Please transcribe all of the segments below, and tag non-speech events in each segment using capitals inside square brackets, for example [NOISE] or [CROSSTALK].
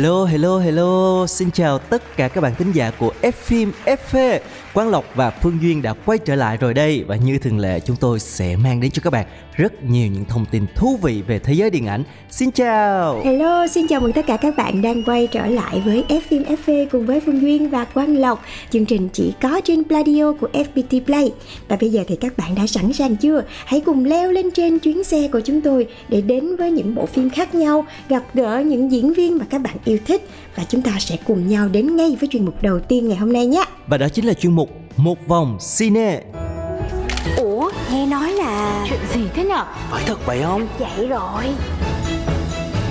Hello, hello, hello. Xin chào tất cả các bạn thính giả của F phim FV. Quang Lộc và Phương Duyên đã quay trở lại rồi đây và như thường lệ chúng tôi sẽ mang đến cho các bạn rất nhiều những thông tin thú vị về thế giới điện ảnh. Xin chào. Hello, xin chào mừng tất cả các bạn đang quay trở lại với F phim FV cùng với Phương Duyên và Quang Lộc. Chương trình chỉ có trên Pladio của FPT Play. Và bây giờ thì các bạn đã sẵn sàng chưa? Hãy cùng leo lên trên chuyến xe của chúng tôi để đến với những bộ phim khác nhau, gặp gỡ những diễn viên mà các bạn yêu thích và chúng ta sẽ cùng nhau đến ngay với chuyên mục đầu tiên ngày hôm nay nhé. Và đó chính là chuyên mục Một vòng cine. Ủa, nghe nói là chuyện gì thế nhở phải thật vậy không vậy rồi.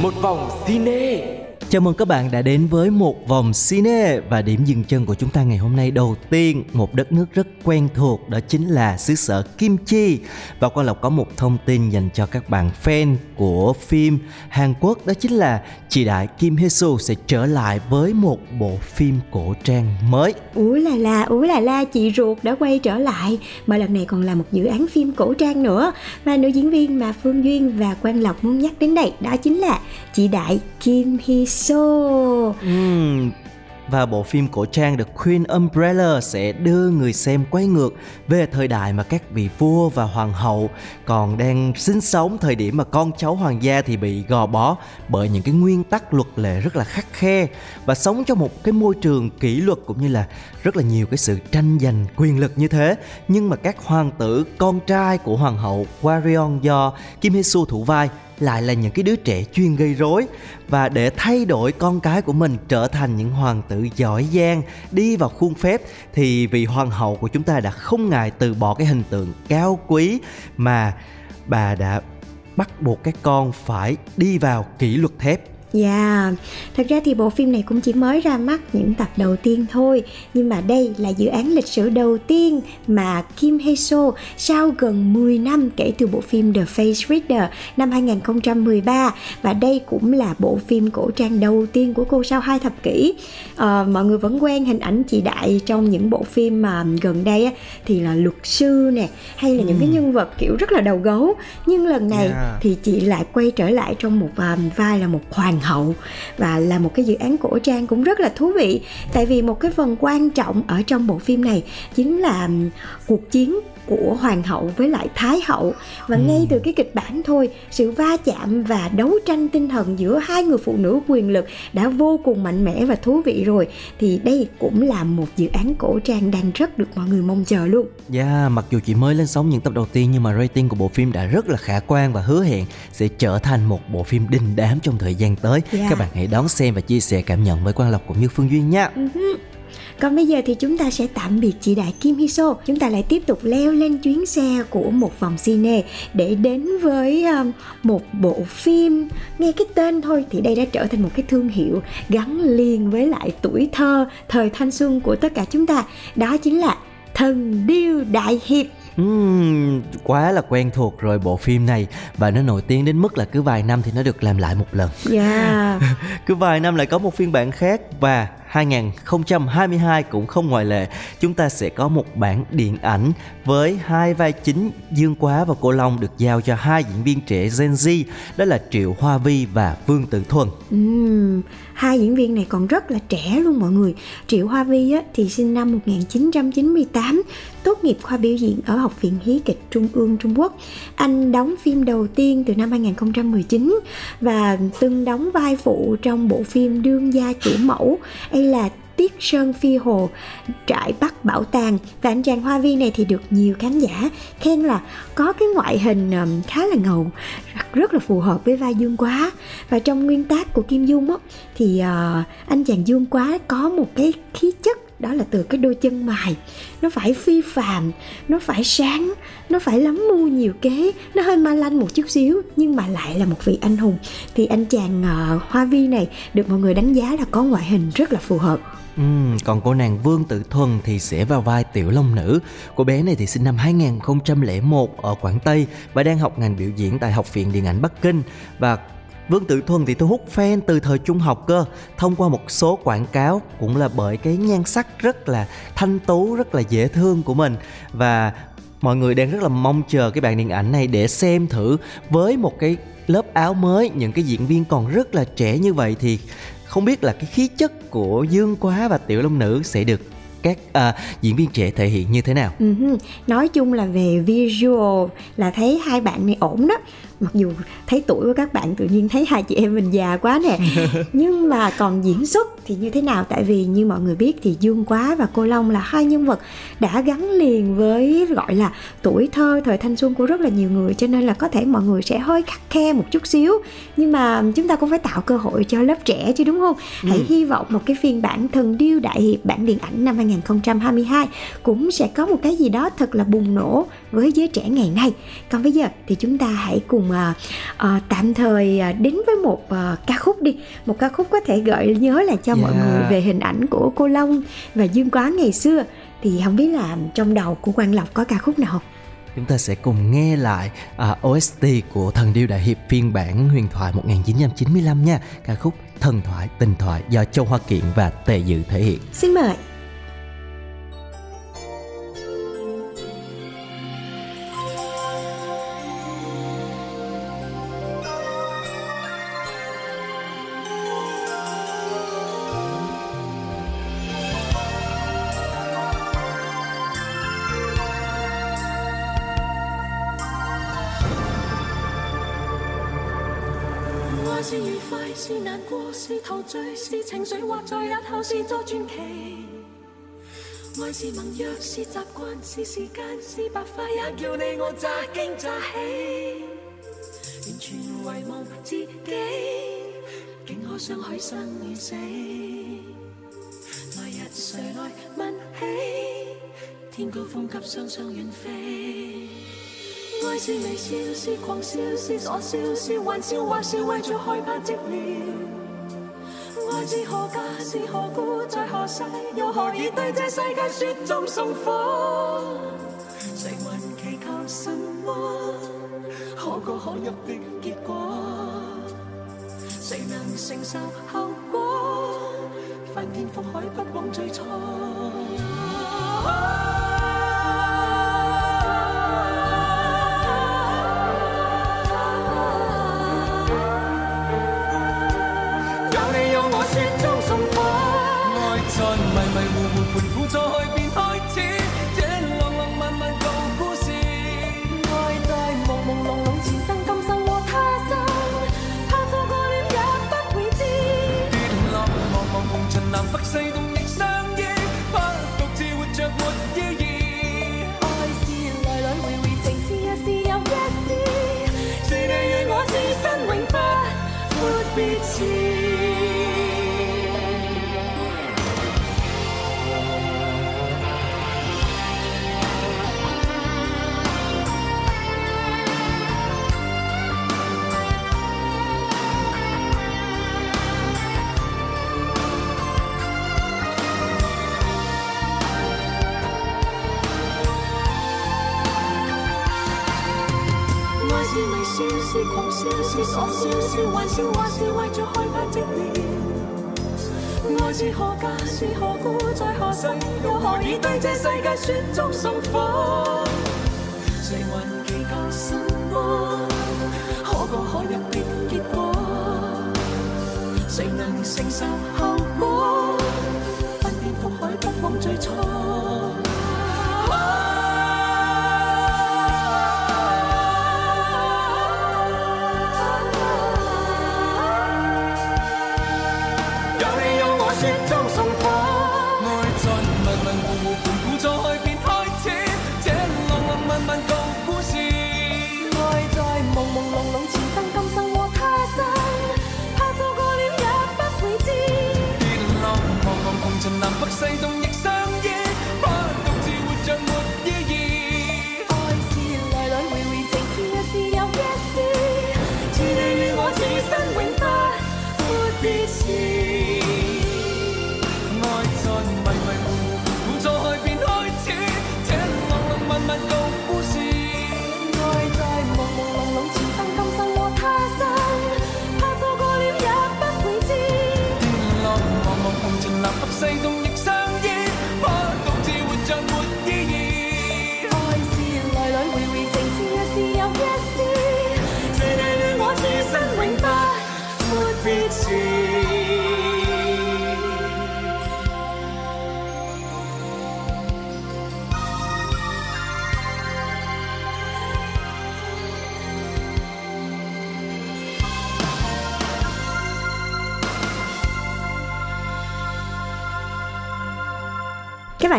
một vòng cine Chào mừng các bạn đã đến với một vòng cine và điểm dừng chân của chúng ta ngày hôm nay. Đầu tiên một đất nước rất quen thuộc đó chính là xứ sở Kim Chi. Và qua Lộc có một thông tin dành cho các bạn fan của phim Hàn Quốc đó chính là chị đại Kim Hee Soo sẽ trở lại với một bộ phim cổ trang mới. Ú là la, ú là la, chị ruột đã quay trở lại Mà lần này còn là một dự án phim cổ trang nữa. Và nữ diễn viên mà Phương Duyên và Quang Lộc muốn nhắc đến đây Đó chính là chị đại Kim Hee Soo và bộ phim cổ trang The Queen Umbrella sẽ đưa người xem quay ngược về thời đại mà các vị vua và hoàng hậu còn đang sinh sống, thời điểm mà con cháu hoàng gia thì bị gò bó bởi những cái nguyên tắc luật lệ rất là khắc khe và sống trong một cái môi trường kỷ luật cũng như là rất là nhiều cái sự tranh giành quyền lực như thế. Nhưng mà các hoàng tử con trai của hoàng hậu Warion do Kim Hee Soo thủ vai lại là những cái đứa trẻ chuyên gây rối. Và để thay đổi con cái của mình trở thành những hoàng tử giỏi giang, đi vào khuôn phép, thì vị hoàng hậu của chúng ta đã không ngại từ bỏ cái hình tượng cao quý mà bà đã bắt buộc các con phải đi vào kỷ luật thép. Dạ, thật ra thì bộ phim này cũng chỉ mới ra mắt những tập đầu tiên thôi. Nhưng mà đây là dự án lịch sử đầu tiên mà Kim Hye Soo sau gần 10 năm kể từ bộ phim The Face Reader năm 2013 Và đây cũng là bộ phim cổ trang đầu tiên của cô sau hai thập kỷ. Ờ, Mọi người vẫn quen hình ảnh chị Đại trong những bộ phim mà gần đây á, thì là luật sư nè Hay là những cái nhân vật kiểu rất là đầu gấu. Nhưng lần này Yeah. thì chị lại quay trở lại trong một um, vai là một hoàng hậu. Và là một cái dự án cổ trang cũng rất là thú vị tại vì một cái phần quan trọng ở trong bộ phim này chính là cuộc chiến của hoàng hậu với lại thái hậu. Và ngay từ cái kịch bản thôi sự va chạm và đấu tranh tinh thần giữa hai người phụ nữ quyền lực đã vô cùng mạnh mẽ và thú vị rồi. Thì đây cũng là một dự án cổ trang đang rất được mọi người mong chờ luôn. Yeah, mặc dù chỉ mới lên sóng những tập đầu tiên nhưng mà rating của bộ phim đã rất là khả quan và hứa hẹn sẽ trở thành một bộ phim đình đám trong thời gian tới. Yeah. Các bạn hãy đón xem và chia sẻ cảm nhận với Quang Lộc cũng như Phương Duyên nha. Còn bây giờ thì chúng ta sẽ tạm biệt chị Đại Kim Hee Soo Chúng ta lại tiếp tục leo lên chuyến xe của một vòng cine Để đến với um, một bộ phim. Nghe cái tên thôi thì đây đã trở thành một cái thương hiệu Gắn liền với lại tuổi thơ, thời thanh xuân của tất cả chúng ta. Đó chính là Thần Điêu Đại Hiệp Ừm, quá là quen thuộc rồi bộ phim này và nó nổi tiếng đến mức là cứ vài năm thì nó được làm lại một lần. Yeah [LAUGHS] Cứ vài năm lại có một phiên bản khác và 2022 cũng không ngoại lệ. Chúng ta sẽ có một bản điện ảnh với hai vai chính Dương Quá và Cô Long được giao cho hai diễn viên trẻ Gen Z đó là Triệu Hoa Vi và Vương Tử Thuần. uhm, hai diễn viên này còn rất là trẻ luôn mọi người Triệu Hoa Vi á, thì sinh năm 1998 Tốt nghiệp khoa biểu diễn ở Học viện Hí kịch Trung ương Trung Quốc Anh đóng phim đầu tiên từ năm 2019 Và từng đóng vai phụ trong bộ phim Đương gia chủ mẫu hay là Tiết Sơn Phi Hồ trại Bắc Bảo tàng. Và anh chàng Hoa Vi này thì được nhiều khán giả khen là có cái ngoại hình khá là ngầu rất, rất là phù hợp với vai Dương Quá. Và trong nguyên tác của Kim Dung á thì uh, anh chàng Dương Quá có một cái khí chất đó là từ cái đôi chân mài. Nó phải phi phàm nó phải sáng nó phải lắm mưu nhiều kế. Nó hơi ma lanh một chút xíu nhưng mà lại là một vị anh hùng. Thì anh chàng uh, hoa vi này được mọi người đánh giá là có ngoại hình rất là phù hợp. Ừ, còn cô nàng Vương Tử Thuần thì sẽ vào vai Tiểu Long Nữ. Cô bé này thì sinh năm 2001 ở Quảng Tây và đang học ngành biểu diễn tại Học viện Điện ảnh Bắc Kinh. Và Vương Tử Thuần thì thu hút fan từ thời trung học cơ thông qua một số quảng cáo cũng là bởi cái nhan sắc rất là thanh tú rất là dễ thương của mình và mọi người đang rất là mong chờ cái bản điện ảnh này để xem thử với một cái lớp áo mới những cái diễn viên còn rất là trẻ như vậy thì không biết là cái khí chất của Dương Quá và Tiểu Long Nữ sẽ được các à, diễn viên trẻ thể hiện như thế nào? Uh-huh. Nói chung là về visual là thấy hai bạn này ổn đó mặc dù thấy tuổi của các bạn tự nhiên thấy hai chị em mình già quá nè. [LAUGHS] Nhưng mà còn diễn xuất thì như thế nào? Tại vì như mọi người biết thì dương quá và cô long là hai nhân vật đã gắn liền với gọi là tuổi thơ thời thanh xuân của rất là nhiều người. Cho nên là có thể mọi người sẽ hơi khắc khe một chút xíu. Nhưng mà chúng ta cũng phải tạo cơ hội cho lớp trẻ chứ đúng không? Ừ. hãy hy vọng một cái phiên bản thần điêu đại hiệp bản điện ảnh năm 2022 cũng sẽ có một cái gì đó thật là bùng nổ với giới trẻ ngày nay. Còn bây giờ thì chúng ta hãy cùng uh, uh, tạm thời uh, đến với một uh, ca khúc đi. Một ca khúc có thể gợi nhớ lại cho yeah. mọi người về hình ảnh của cô Long và Dương Quá ngày xưa. Thì không biết là trong đầu của Quang Lộc có ca khúc nào không? Chúng ta sẽ cùng nghe lại uh, OST của Thần Điêu Đại Hiệp phiên bản huyền thoại 1995 nha. Ca khúc Thần Thoại Tình Thoại do Châu Hoa Kiện và Tề Dự thể hiện. Xin mời 愛是盟約，是習慣，是時間，是白髮，也叫你我乍惊乍喜。完全遺忘自己，竟可相许生與死。來日誰來問起？天高風急，雙雙遠飛。愛是微笑，是狂笑，是傻笑，是玩笑，或是為著害怕寂寥。愛是何家，是何故，在何世，又何以对这世界雪中送火？谁还祈求什么可歌可泣的结果？谁能承受后果？翻天覆海，不枉最初。sendo um 何家，是何故，在何世，又何以对这世界雪中送火？谁还祈求什么可歌可泣的结果？谁能承受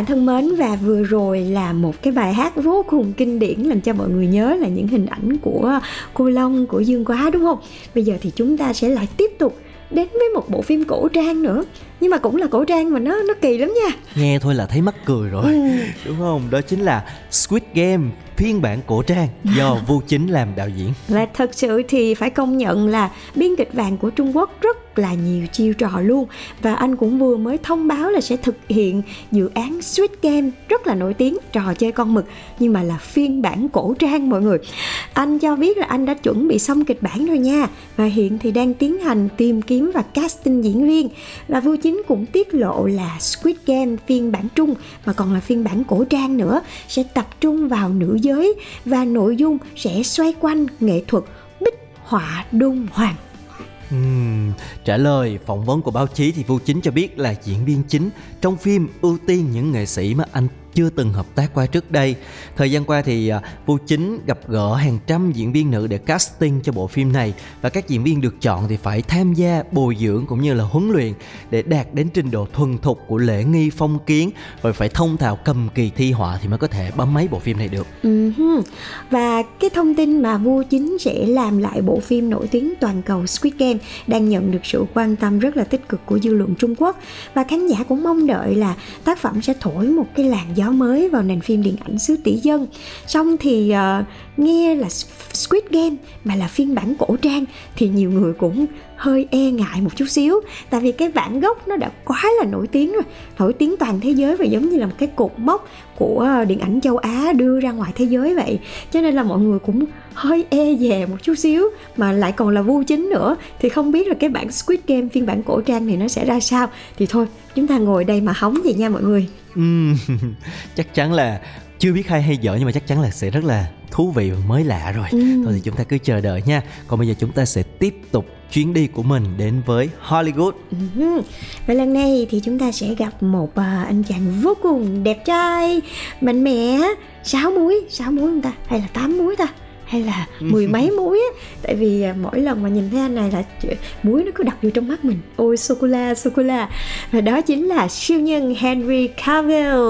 bạn thân mến, và vừa rồi là một cái bài hát vô cùng kinh điển làm cho mọi người nhớ là những hình ảnh của cô Long, của Dương Quá, đúng không? Bây giờ thì chúng ta sẽ lại tiếp tục đến với một bộ phim cổ trang nữa nhưng mà cũng là cổ trang mà nó nó kỳ lắm nha nghe thôi là thấy mắc cười rồi ừ. đúng không đó chính là Squid Game phiên bản cổ trang do [LAUGHS] Vu Chính làm đạo diễn. Và thật sự thì phải công nhận là biên kịch vàng của Trung Quốc rất là nhiều chiêu trò luôn và anh cũng vừa mới thông báo là sẽ thực hiện dự án Squid Game rất là nổi tiếng trò chơi con mực nhưng mà là phiên bản cổ trang mọi người. Anh cho biết là anh đã chuẩn bị xong kịch bản rồi nha và hiện thì đang tiến hành tìm kiếm và casting diễn viên và Vu Chính cũng tiết lộ là Squid Game phiên bản Trung mà còn là phiên bản cổ trang nữa sẽ tập trung vào nữ giới và nội dung sẽ xoay quanh nghệ thuật bích họa đôn hoàng. Uhm, trả lời phỏng vấn của báo chí thì vũ Chính cho biết là diễn viên chính trong phim ưu tiên những nghệ sĩ mà anh chưa từng hợp tác qua trước đây. Thời gian qua thì à, Vu Chính gặp gỡ hàng trăm diễn viên nữ để casting cho bộ phim này và các diễn viên được chọn thì phải tham gia bồi dưỡng cũng như là huấn luyện để đạt đến trình độ thuần thục của lễ nghi phong kiến rồi phải thông thạo cầm kỳ thi họa thì mới có thể bấm máy bộ phim này được. Uh-huh. Và cái thông tin mà Vu Chính sẽ làm lại bộ phim nổi tiếng toàn cầu Squid Game đang nhận được sự quan tâm rất là tích cực của dư luận Trung Quốc và khán giả cũng mong đợi là tác phẩm sẽ thổi một cái làn gió mới vào nền phim điện ảnh xứ tỷ dân. Xong thì uh, nghe là Squid Game mà là phiên bản cổ trang thì nhiều người cũng hơi e ngại một chút xíu. Tại vì cái bản gốc nó đã quá là nổi tiếng rồi nổi tiếng toàn thế giới và giống như là một cái cột mốc của ờ, điện ảnh châu Á đưa ra ngoài thế giới vậy. Cho nên là mọi người cũng hơi e dè một chút xíu mà lại còn là vu chính nữa. Thì không biết là cái bản Squid Game phiên bản cổ trang này nó sẽ ra sao. Thì thôi chúng ta ngồi đây mà hóng vậy nha mọi người. [LAUGHS] chắc chắn là chưa biết hay hay dở nhưng mà chắc chắn là sẽ rất là thú vị và mới lạ rồi ừ. thôi thì chúng ta cứ chờ đợi nha còn bây giờ chúng ta sẽ tiếp tục chuyến đi của mình đến với Hollywood ừ. và lần này thì chúng ta sẽ gặp một uh, anh chàng vô cùng đẹp trai mạnh mẽ sáu muối sáu muối không ta hay là tám muối ta hay là mười mấy muối á. Tại vì à, mỗi lần mà nhìn thấy anh này là muối nó cứ đập vô trong mắt mình. Ôi sô cô la sô cô la. Và đó chính là siêu nhân Henry Cavill.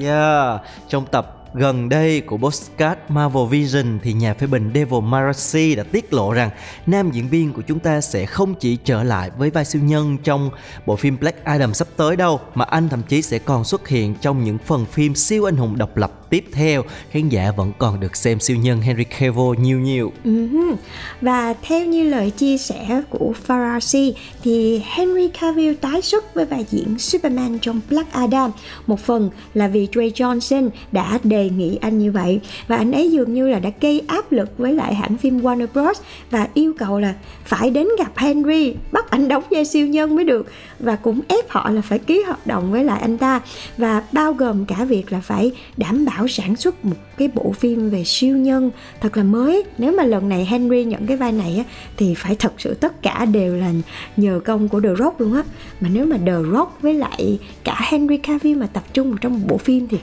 Yeah. Trong tập Gần đây của Postcard Marvel Vision thì nhà phê bình Devil Marasi đã tiết lộ rằng nam diễn viên của chúng ta sẽ không chỉ trở lại với vai siêu nhân trong bộ phim Black Adam sắp tới đâu mà anh thậm chí sẽ còn xuất hiện trong những phần phim siêu anh hùng độc lập tiếp theo. Khán giả vẫn còn được xem siêu nhân Henry Cavill nhiều nhiều. Uh-huh. và theo như lời chia sẻ của Farasi thì Henry Cavill tái xuất với vai diễn Superman trong Black Adam. Một phần là vì Dwayne Johnson đã đề nghị anh như vậy. Và anh ấy dường như là đã gây áp lực với lại hãng phim Warner Bros. Và yêu cầu là phải đến gặp Henry, bắt anh đóng vai siêu nhân mới được. Và cũng ép họ là phải ký hợp đồng với lại anh ta. Và bao gồm cả việc là phải đảm bảo bảo sản xuất một cái bộ phim về siêu nhân thật là mới. Nếu mà lần này Henry nhận cái vai này á, thì phải thật sự tất cả đều là nhờ công của The Rock luôn á. Mà nếu mà The Rock với lại cả Henry Cavill mà tập trung vào trong một bộ phim thì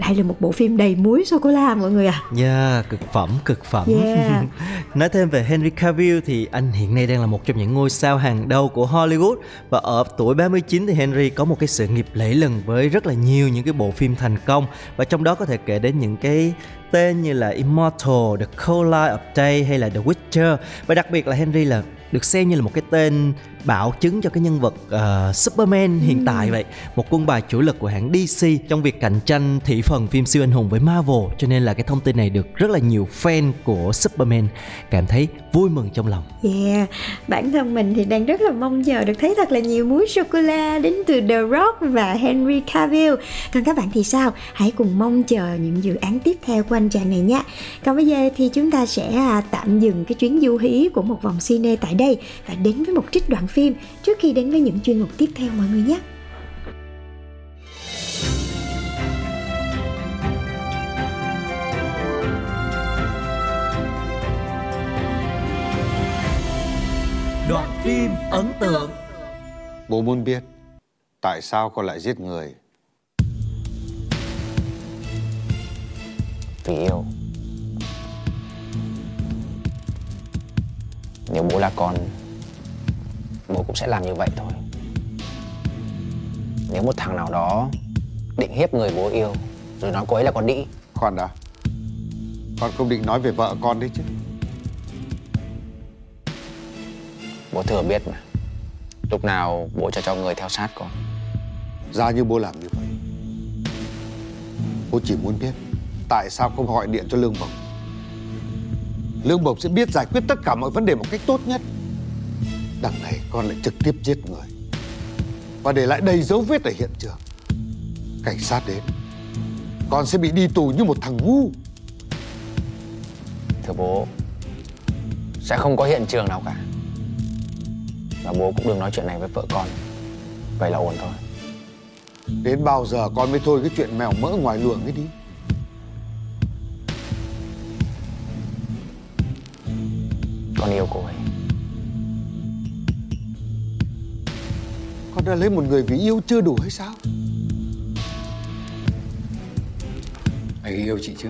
lại là một bộ phim đầy muối sô cô la mọi người à Yeah, cực phẩm, cực phẩm. Yeah. [LAUGHS] Nói thêm về Henry Cavill thì anh hiện nay đang là một trong những ngôi sao hàng đầu của Hollywood. Và ở tuổi 39 thì Henry có một cái sự nghiệp lẫy lừng với rất là nhiều những cái bộ phim thành công. Và trong đó có thể kể đến những cái tên như là Immortal, The Cold Light of Day hay là The Witcher. Và đặc biệt là Henry là được xem như là một cái tên bảo chứng cho cái nhân vật uh, Superman hiện ừ. tại vậy một quân bài chủ lực của hãng DC trong việc cạnh tranh thị phần phim siêu anh hùng với Marvel cho nên là cái thông tin này được rất là nhiều fan của Superman cảm thấy vui mừng trong lòng. Yeah, bản thân mình thì đang rất là mong chờ được thấy thật là nhiều muối sô cô la đến từ The Rock và Henry Cavill. Còn các bạn thì sao? Hãy cùng mong chờ những dự án tiếp theo của anh chàng này nhé. Còn bây giờ thì chúng ta sẽ à, tạm dừng cái chuyến du hí của một vòng cine tại đây và đến với một trích đoạn phim trước khi đến với những chuyên mục tiếp theo mọi người nhé. Đoạn phim ấn tượng. Bố muốn biết tại sao con lại giết người? Vì yêu Nếu bố là con bố cũng sẽ làm như vậy thôi. Nếu một thằng nào đó định hiếp người bố yêu rồi nói cô ấy là con đĩ. Khoan đã. Con không định nói về vợ con đấy chứ. Bố thừa biết mà. Lúc nào bố cho cho người theo sát con. Ra như bố làm như vậy Bố chỉ muốn biết Tại sao không gọi điện cho Lương Bổng Lương Bổng sẽ biết giải quyết tất cả mọi vấn đề một cách tốt nhất. Đằng này con lại trực tiếp giết người. Và để lại đầy dấu vết ở hiện trường. Cảnh sát đến. Con sẽ bị đi tù như một thằng ngu. Thưa bố sẽ không có hiện trường nào cả. Và bố cũng đừng nói chuyện này với vợ con. Vậy là ổn thôi. Đến bao giờ con mới thôi cái chuyện mèo mỡ ngoài luồng ấy đi con yêu cô ấy. Con đã lấy một người vì yêu chưa đủ hay sao? Anh yêu chị chứ?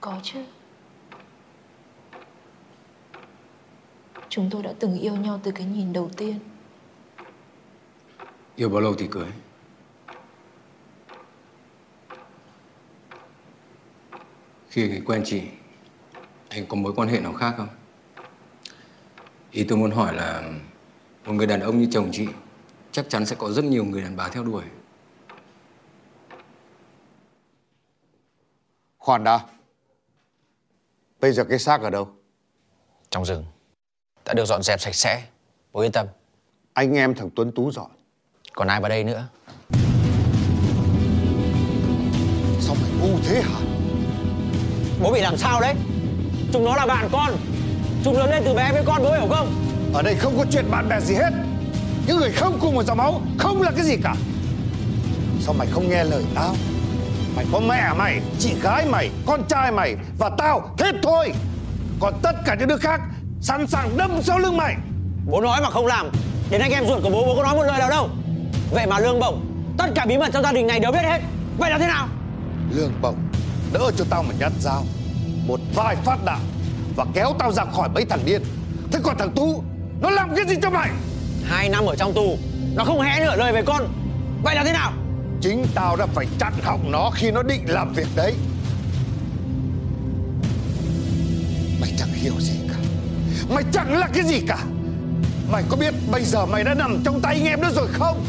Có chứ. Chúng tôi đã từng yêu nhau từ cái nhìn đầu tiên. Yêu bao lâu thì cưới? Khi anh ấy quen chị Anh có mối quan hệ nào khác không? Ý tôi muốn hỏi là Một người đàn ông như chồng chị Chắc chắn sẽ có rất nhiều người đàn bà theo đuổi. Khoan đã. Bây giờ cái xác ở đâu? Trong rừng. Đã được dọn dẹp sạch sẽ. Bố yên tâm. Anh em thằng Tuấn Tú dọn. Còn ai vào đây nữa? Sao mày ngu thế hả? Bố bị làm sao đấy chúng nó là bạn con. Chúng lớn lên từ bé với con bố hiểu không? Ở đây không có chuyện bạn bè gì hết. Những người không cùng một dòng máu Không là cái gì cả. Sao mày không nghe lời tao? Mày có mẹ mày, chị gái mày, con trai mày Và tao, thế thôi. Còn tất cả những đứa khác Sẵn sàng đâm sau lưng mày. Bố nói mà không làm đến anh em ruột của bố bố có nói một lời nào đâu. Vậy mà lương bổng tất cả bí mật trong gia đình này đều biết hết. Vậy là thế nào? Lương bổng Đỡ cho tao một nhát dao Một vài phát đạn Và kéo tao ra khỏi mấy thằng điên. Thế còn thằng Tú Nó làm cái gì cho mày? Hai năm ở trong tù nó không hé nửa lời về con. Vậy là thế nào? Chính tao đã phải chặn họng nó khi nó định làm việc đấy. Mày chẳng hiểu gì cả. Mày chẳng là cái gì cả. Mày có biết bây giờ mày đã nằm trong tay anh em nó rồi không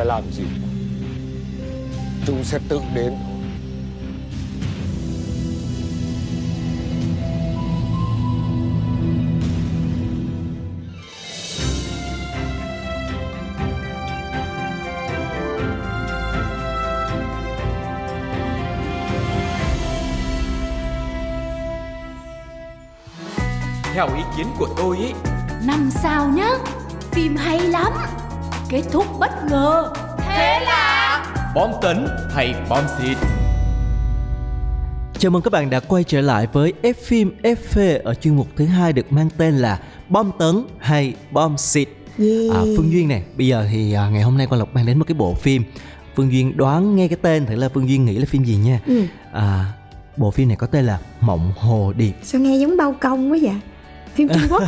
phải làm gì? Chúng sẽ tự đến. Theo ý kiến của tôi ý Năm sao nhá Phim hay lắm Kết thúc bất ngờ Thế là Bom tấn hay bom xịt Chào mừng các bạn đã quay trở lại với F phim F phê ở chuyên mục thứ hai được mang tên là Bom tấn hay bom xịt. Yeah. À, Phương Duyên này, bây giờ thì à, ngày hôm nay Quang Lộc mang đến một cái bộ phim. Phương Duyên đoán nghe cái tên thử là Phương Duyên nghĩ là phim gì nha. Ừ. À, bộ phim này có tên là Mộng Hồ Điệp. Sao nghe giống bao công quá vậy Phim Trung Quốc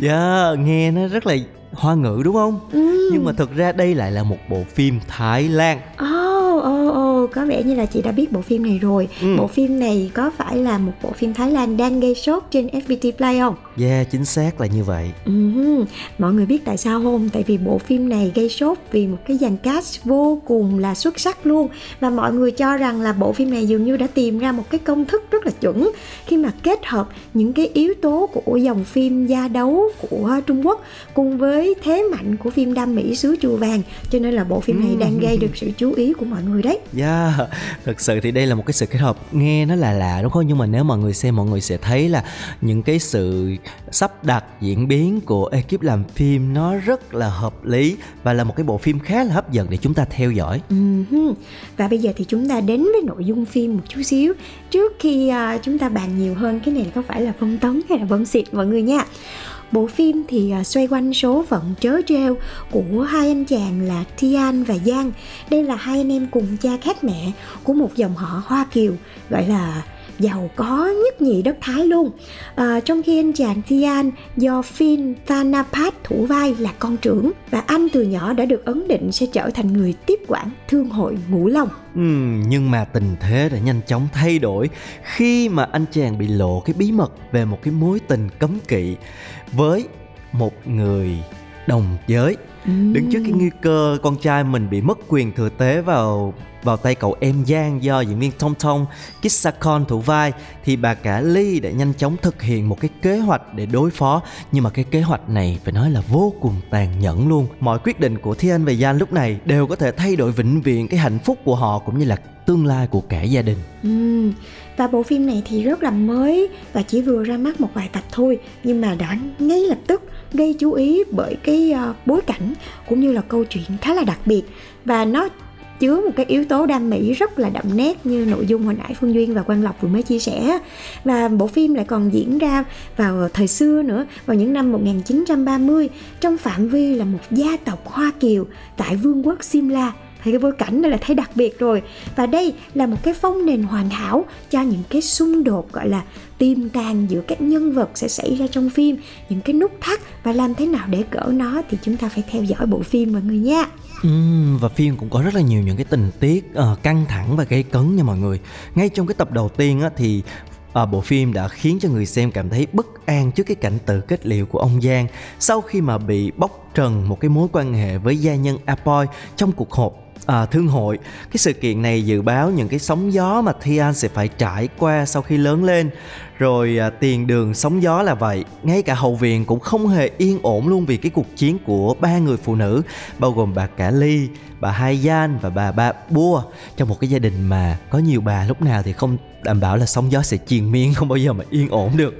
Yeah, [LAUGHS] nghe nó rất là hoa ngữ đúng không? Ừ. Nhưng mà thực ra đây lại là một bộ phim Thái Lan. Ồ, ồ, ồ, có vẻ như là chị đã biết bộ phim này rồi. Ừ. Bộ phim này có phải là một bộ phim Thái Lan đang gây sốt trên FPT Play không? Yeah, chính xác là như vậy. Ừm, Mọi người biết tại sao không? Tại vì bộ phim này gây sốt vì một cái dàn cast vô cùng là xuất sắc luôn Và mọi người cho rằng là bộ phim này dường như đã tìm ra một cái công thức rất là chuẩn Khi mà kết hợp những cái yếu tố của dòng phim gia đấu của Trung Quốc Cùng với thế mạnh của phim đam mỹ xứ chùa vàng Cho nên là bộ phim này đang gây được sự chú ý của mọi người đấy Yeah, thực sự thì đây là một cái sự kết hợp nghe nó là lạ đúng không? Nhưng mà nếu mọi người xem mọi người sẽ thấy là những cái sự sắp đặt diễn biến của ekip làm phim nó rất là hợp lý và là một cái bộ phim khá là hấp dẫn để chúng ta theo dõi. Ừm, Và bây giờ thì chúng ta đến với nội dung phim một chút xíu. Trước khi uh, chúng ta bàn nhiều hơn cái này có phải là bom tấn hay là bom xịt mọi người nha? Bộ phim thì à, xoay quanh số phận trớ trêu của hai anh chàng là Tian và Giang đây là hai anh em cùng cha khác mẹ của một dòng họ Hoa Kiều gọi là giàu có nhất nhì đất Thái luôn. À, trong khi anh chàng Tian do Phin Thanapat thủ vai là con trưởng và anh từ nhỏ đã được ấn định sẽ trở thành người tiếp quản thương hội ngũ long. Ừm, nhưng mà tình thế đã nhanh chóng thay đổi khi mà anh chàng bị lộ cái bí mật về một cái mối tình cấm kỵ với một người đồng giới. Đứng trước cái nguy cơ con trai mình bị mất quyền thừa tế vào vào tay cậu em Giang do diễn viên thông thông Kissakon thủ vai thì bà cả Ly đã nhanh chóng thực hiện một cái kế hoạch để đối phó. Nhưng mà cái kế hoạch này phải nói là vô cùng tàn nhẫn luôn. Mọi quyết định của Thiên và Giang lúc này đều có thể thay đổi vĩnh viễn cái hạnh phúc của họ cũng như là tương lai của cả gia đình. Ừ, Và bộ phim này thì rất là mới và chỉ vừa ra mắt một vài tập thôi nhưng mà đã ngay lập tức gây chú ý bởi cái uh, bối cảnh cũng như là câu chuyện khá là đặc biệt. Và nó chứa một cái yếu tố đam mỹ rất là đậm nét như nội dung hồi nãy Phương Duyên và Quang Lộc vừa mới chia sẻ. Và bộ phim lại còn diễn ra vào thời xưa nữa, vào những năm 1930 trong phạm vi là một gia tộc Hoa Kiều tại vương quốc Simla thì cái bối cảnh đây là thấy đặc biệt rồi. Và đây là một cái phong nền hoàn hảo cho những cái xung đột gọi là tiềm tàng giữa các nhân vật sẽ xảy ra trong phim những cái nút thắt và làm thế nào để gỡ nó thì chúng ta phải theo dõi bộ phim mọi người nha. Uhm, và phim cũng có rất là nhiều những cái tình tiết uh, căng thẳng và gây cấn nha mọi người. Ngay trong cái tập đầu tiên á, thì ờ, bộ phim đã khiến cho người xem cảm thấy bất an trước cái cảnh tự kết liễu của ông Giang. Sau khi mà bị bóc trần một cái mối quan hệ với gia nhân Apoy trong cuộc họp à, thương hội. Cái sự kiện này dự báo những cái sóng gió mà Thian sẽ phải trải qua sau khi lớn lên. Rồi à, tiền đường sóng gió là vậy. Ngay cả hậu viện cũng không hề yên ổn luôn vì cái cuộc chiến của ba người phụ nữ bao gồm bà cả ly bà hai gian và bà ba bua. Trong một cái gia đình mà có nhiều bà lúc nào thì không đảm bảo là sóng gió sẽ triền miên không bao giờ mà yên ổn được.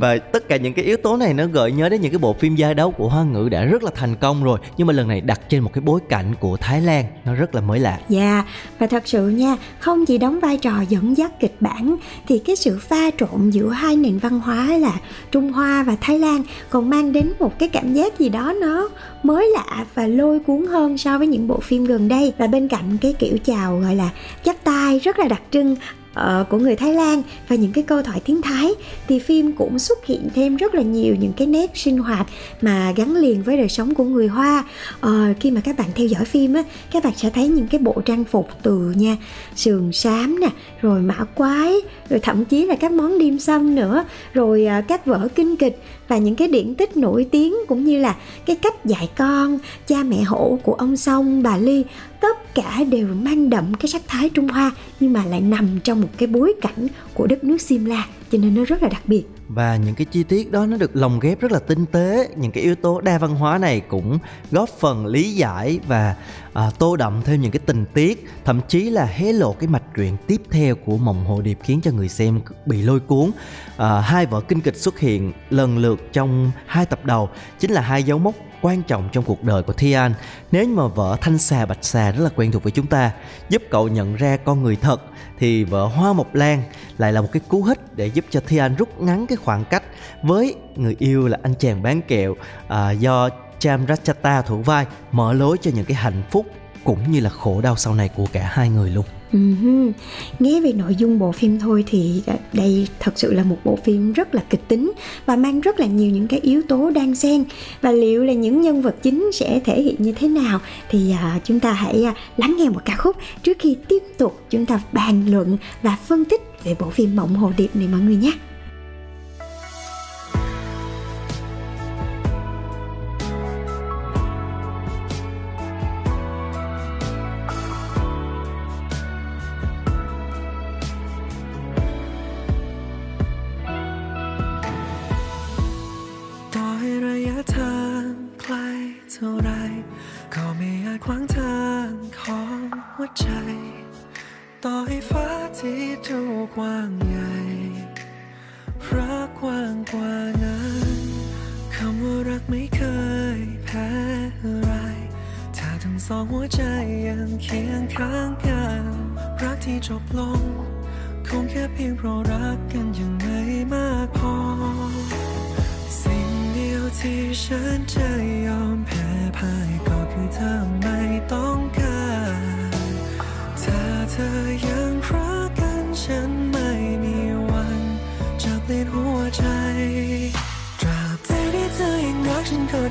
Và tất cả những cái yếu tố này nó gợi nhớ đến những cái bộ phim giai đấu của hoa ngữ đã rất là thành công rồi nhưng mà lần này đặt trên một cái bối cảnh của thái lan nó rất là mới lạ. Dạ, và thật sự nha, không chỉ đóng vai trò dẫn dắt kịch bản thì cái sự pha trộn giữa hai nền văn hóa là Trung Hoa và Thái Lan còn mang đến một cái cảm giác gì đó nó mới lạ và lôi cuốn hơn so với những bộ phim gần đây. Và bên cạnh cái kiểu chào gọi là chắp tay rất là đặc trưng Ờ, của người Thái Lan và những cái câu thoại tiếng Thái thì phim cũng xuất hiện thêm rất là nhiều những cái nét sinh hoạt mà gắn liền với đời sống của người Hoa. Ờ, khi mà các bạn theo dõi phim á các bạn sẽ thấy những cái bộ trang phục từ nha sườn xám nè rồi mã quái rồi thậm chí là các món điêm sâm nữa rồi à, các vở kinh kịch và những cái điển tích nổi tiếng cũng như là cái cách dạy con cha mẹ hổ của ông sông bà ly tất cả đều mang đậm cái sắc thái trung hoa nhưng mà lại nằm trong một cái bối cảnh của đất nước simla, cho nên nó rất là đặc biệt và những cái chi tiết đó nó được lồng ghép rất là tinh tế. Những cái yếu tố đa văn hóa này cũng góp phần lý giải và à, tô đậm thêm những cái tình tiết thậm chí là hé lộ cái mạch truyện tiếp theo của mộng hồ điệp khiến cho người xem bị lôi cuốn. À, hai vở kinh kịch xuất hiện lần lượt trong hai tập đầu chính là hai dấu mốc quan trọng trong cuộc đời của Thian nếu như mà vợ Thanh Xà Bạch Xà rất là quen thuộc với chúng ta giúp cậu nhận ra con người thật thì vợ Hoa Mộc Lan lại là một cái cú hích để giúp cho Thian rút ngắn cái khoảng cách với người yêu là anh chàng bán kẹo à, do Cham Ratchata thủ vai mở lối cho những cái hạnh phúc cũng như là khổ đau sau này của cả hai người luôn. Ừm, Nghe về nội dung bộ phim thôi thì đây thật sự là một bộ phim rất là kịch tính và mang rất là nhiều những cái yếu tố đan xen và liệu là những nhân vật chính sẽ thể hiện như thế nào thì uh, chúng ta hãy uh, lắng nghe một ca khúc trước khi tiếp tục chúng ta bàn luận và phân tích về bộ phim Mộng Hồ Điệp này mọi người nhé. "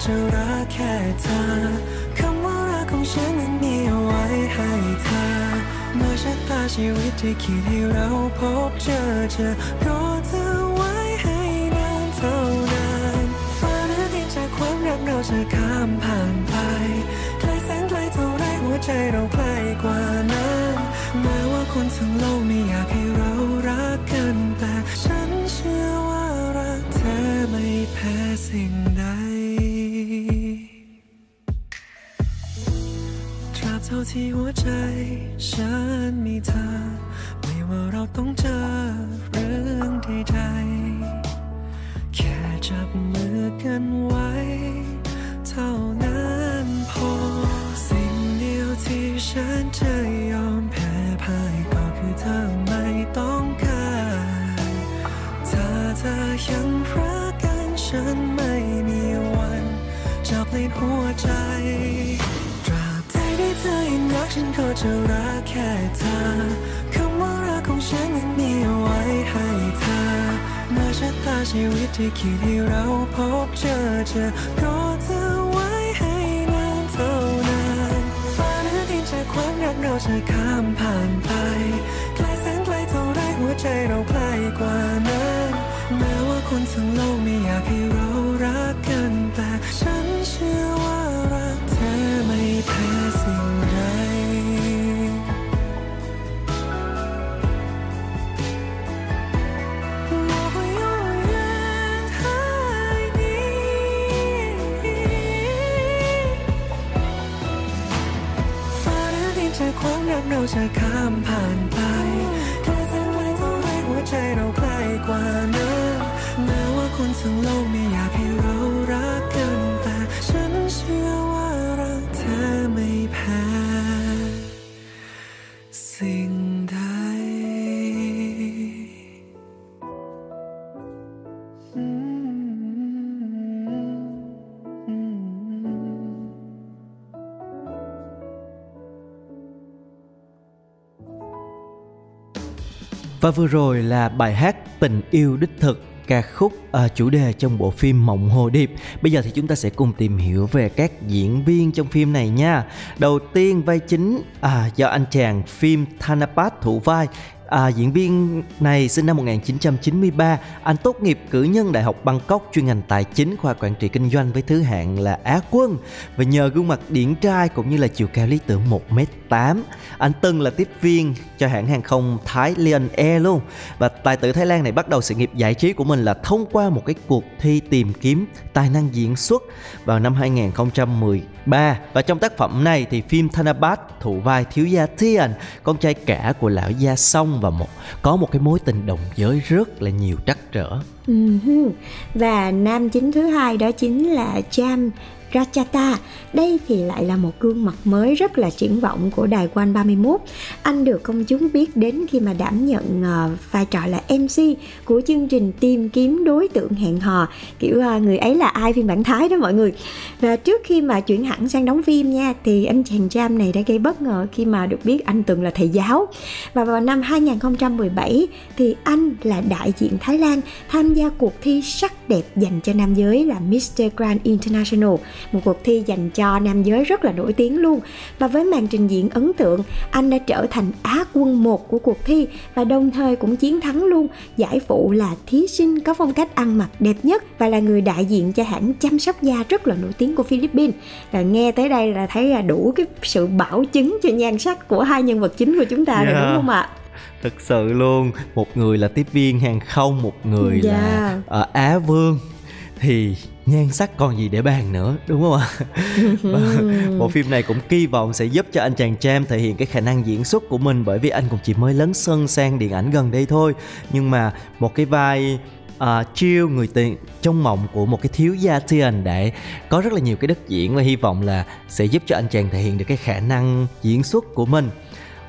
จะรักแค่เธอคำว่ารักของฉันนั้นมีเอาไว้ให้เธอ เมื่อชะตาชีวิตที่คิดให้เราพบเจอเจอก็เธอไว้ให้นานเท่านานฟ้าหรือดินจากความรักเราจะข้ามผ่านไปไกลแสนไกลเท่าไรหัวใจเราใกล้กว่านั้นแม้ว่าคนทั้งโลกไม่อยากให้เรารักกันแต่ฉันเชื่อว่ารักเธอไม่แพ้สิ่ง ท่าที่หัวใจ ฉันมีเธอ ไม่ว่าเราต้องเจอเรื่องใดๆแค่จับมือกันไว้ เท่านั้นพอ สิ่งเดียวที่ฉันจะยอมแพ้พ่ายก็คือเธอไม่ต้องการถ้าเธอยังรักกันฉันไม่มีวันจะเลยนหัวใจ ฉันก็จะรักแค่เธอคำว่ารักของฉันนั้นมีเอาไว้ให้เธอเมื่อชะตาชีวิตที่คิดให้เราพบเจอเจอก็เธอไว้ให้นานเท่านานฟ้าหรือดินจากความรักเราจะข้ามผ่านไปไกลแสนไกลเท่าไรหัวใจเราใกล้กว่านั้นแม้ว่าคนทั้งโลกไม่อยากให้เรารัก เราจะข้ามผ่านไปไกลแสนไกลเท่าไรหัวใจเราใกล้กว่านั้นแม้ว่าคนทั้งโลก Và vừa rồi là bài hát Tình yêu đích thực ca khúc à, chủ đề trong bộ phim Mộng Hồ Điệp. Bây giờ thì chúng ta sẽ cùng tìm hiểu về các diễn viên trong phim này nha. Đầu tiên vai chính à, do anh chàng phim Thanapat thủ vai À, diễn viên này sinh năm 1993, anh tốt nghiệp cử nhân Đại học Bangkok chuyên ngành tài chính khoa quản trị kinh doanh với thứ hạng là Á quân. Và nhờ gương mặt điển trai cũng như là chiều cao lý tưởng 1m8, anh từng là tiếp viên cho hãng hàng không Thái Lion Air luôn. Và tài tử Thái Lan này bắt đầu sự nghiệp giải trí của mình là thông qua một cái cuộc thi tìm kiếm tài năng diễn xuất vào năm 3. Và trong tác phẩm này thì phim Thanabat thủ vai thiếu gia Tian, con trai cả của lão gia Song và một có một cái mối tình đồng giới rất là nhiều trắc trở. Ừ và nam chính thứ hai đó chính là Cham Rachata. Đây thì lại là một gương mặt mới rất là triển vọng của đài One 31. Anh được công chúng biết đến khi mà đảm nhận ờ, vai trò là MC của chương trình tìm kiếm đối tượng hẹn hò. Kiểu ờ, người ấy là ai phiên bản Thái đó mọi người. Và trước khi mà chuyển hẳn sang đóng phim nha thì anh chàng Jam này đã gây bất ngờ khi mà được biết anh từng là thầy giáo. Và vào năm 2017 thì anh là đại diện Thái Lan tham gia cuộc thi sắc đẹp dành cho nam giới là Mr. Grand International, một cuộc thi dành cho nam giới rất là nổi tiếng luôn. Và với màn trình diễn ấn tượng, anh đã trở thành Á quân 1 của cuộc thi và đồng thời cũng chiến thắng luôn giải phụ là thí sinh có phong cách ăn mặc đẹp nhất và là người đại diện cho hãng chăm sóc da rất là nổi tiếng của Philippines. Và nghe tới đây là thấy là đủ cái sự bảo chứng cho nhan sắc của hai nhân vật chính của chúng ta rồi Yeah. đúng không ạ? Thực sự luôn, một người là tiếp viên hàng không, một người là Dạ. ờ, Á vương thì nhan sắc còn gì để bàn nữa đúng không ạ? [LAUGHS] Bộ phim này cũng kỳ vọng sẽ giúp cho anh chàng Jam thể hiện cái khả năng diễn xuất của mình bởi vì anh cũng chỉ mới lấn sân sang điện ảnh gần đây thôi. Nhưng mà một cái vai à, chiêu người tiền trong mộng của một cái thiếu gia Tian để có rất là nhiều cái đất diễn và hy vọng là sẽ giúp cho anh chàng thể hiện được cái khả năng diễn xuất của mình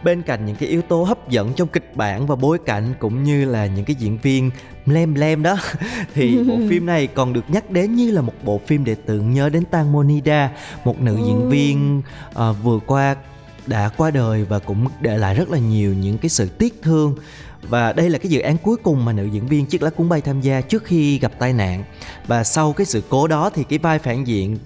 bên cạnh những cái yếu tố hấp dẫn trong kịch bản và bối cảnh cũng như là những cái diễn viên lem lem đó [LAUGHS] thì bộ [LAUGHS] phim này còn được nhắc đến như là một bộ phim để tưởng nhớ đến Tang Monida một nữ diễn viên uh, vừa qua đã qua đời và cũng để lại rất là nhiều những cái sự tiếc thương. Và đây là cái dự án cuối cùng mà nữ diễn viên chiếc lá cuốn bay tham gia trước khi gặp tai nạn. Và sau cái sự cố đó thì cái vai phản diện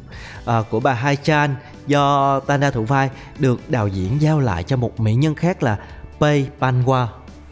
uh, của bà Hai Chan do Tana thủ vai được đạo diễn giao lại cho một mỹ nhân khác là Pei Panwa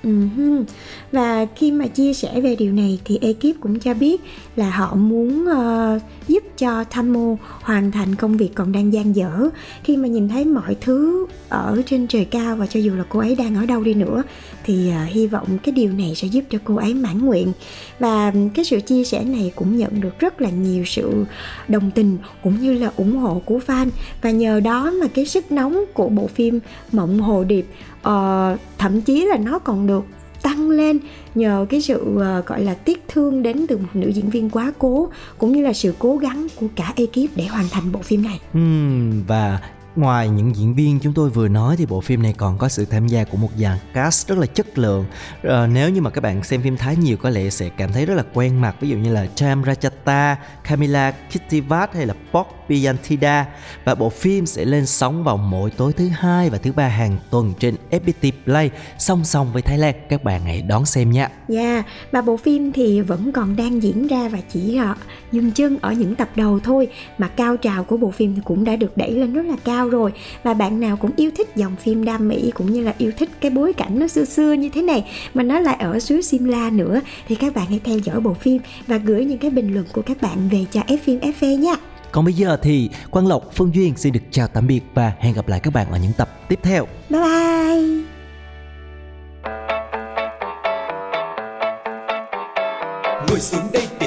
Uh-huh. Và khi mà chia sẻ về điều này thì ekip cũng cho biết là họ muốn uh, giúp cho Tamo hoàn thành công việc còn đang dang dở. Khi mà nhìn thấy mọi thứ ở trên trời cao và cho dù là cô ấy đang ở đâu đi nữa thì uh, hy vọng cái điều này sẽ giúp cho cô ấy mãn nguyện. Và cái sự chia sẻ này cũng nhận được rất là nhiều sự đồng tình cũng như là ủng hộ của fan. Và nhờ đó mà cái sức nóng của bộ phim Mộng Hồ Điệp uh, thậm chí là nó còn được tăng lên nhờ cái sự uh, gọi là tiếc thương đến từ một nữ diễn viên quá cố cũng như là sự cố gắng của cả ekip để hoàn thành bộ phim này. Uhm, và Ngoài những diễn viên chúng tôi vừa nói thì bộ phim này còn có sự tham gia của một dàn cast rất là chất lượng. À, nếu như mà các bạn xem phim Thái nhiều có lẽ sẽ cảm thấy rất là quen mặt ví dụ như là Cham Rachata, Camila Kittivat hay là Pok Piyantida và bộ phim sẽ lên sóng vào mỗi tối thứ hai và thứ ba hàng tuần trên FPT Play song song với Thái Lan. Các bạn hãy đón xem nha. Dạ, yeah, và bộ phim thì vẫn còn đang diễn ra và chỉ ờ, dừng chân ở những tập đầu thôi mà cao trào của bộ phim thì cũng đã được đẩy lên rất là cao rồi và bạn nào cũng yêu thích dòng phim đam mỹ cũng như là yêu thích cái bối cảnh nó xưa xưa như thế này mà nó lại ở xứ Simla nữa thì các bạn hãy theo dõi bộ phim và gửi những cái bình luận của các bạn về cho F phim FV nha. Còn bây giờ thì Quang Lộc, Phương Duyên xin được chào tạm biệt và hẹn gặp lại các bạn ở những tập tiếp theo. Bye bye. Ngồi xuống đây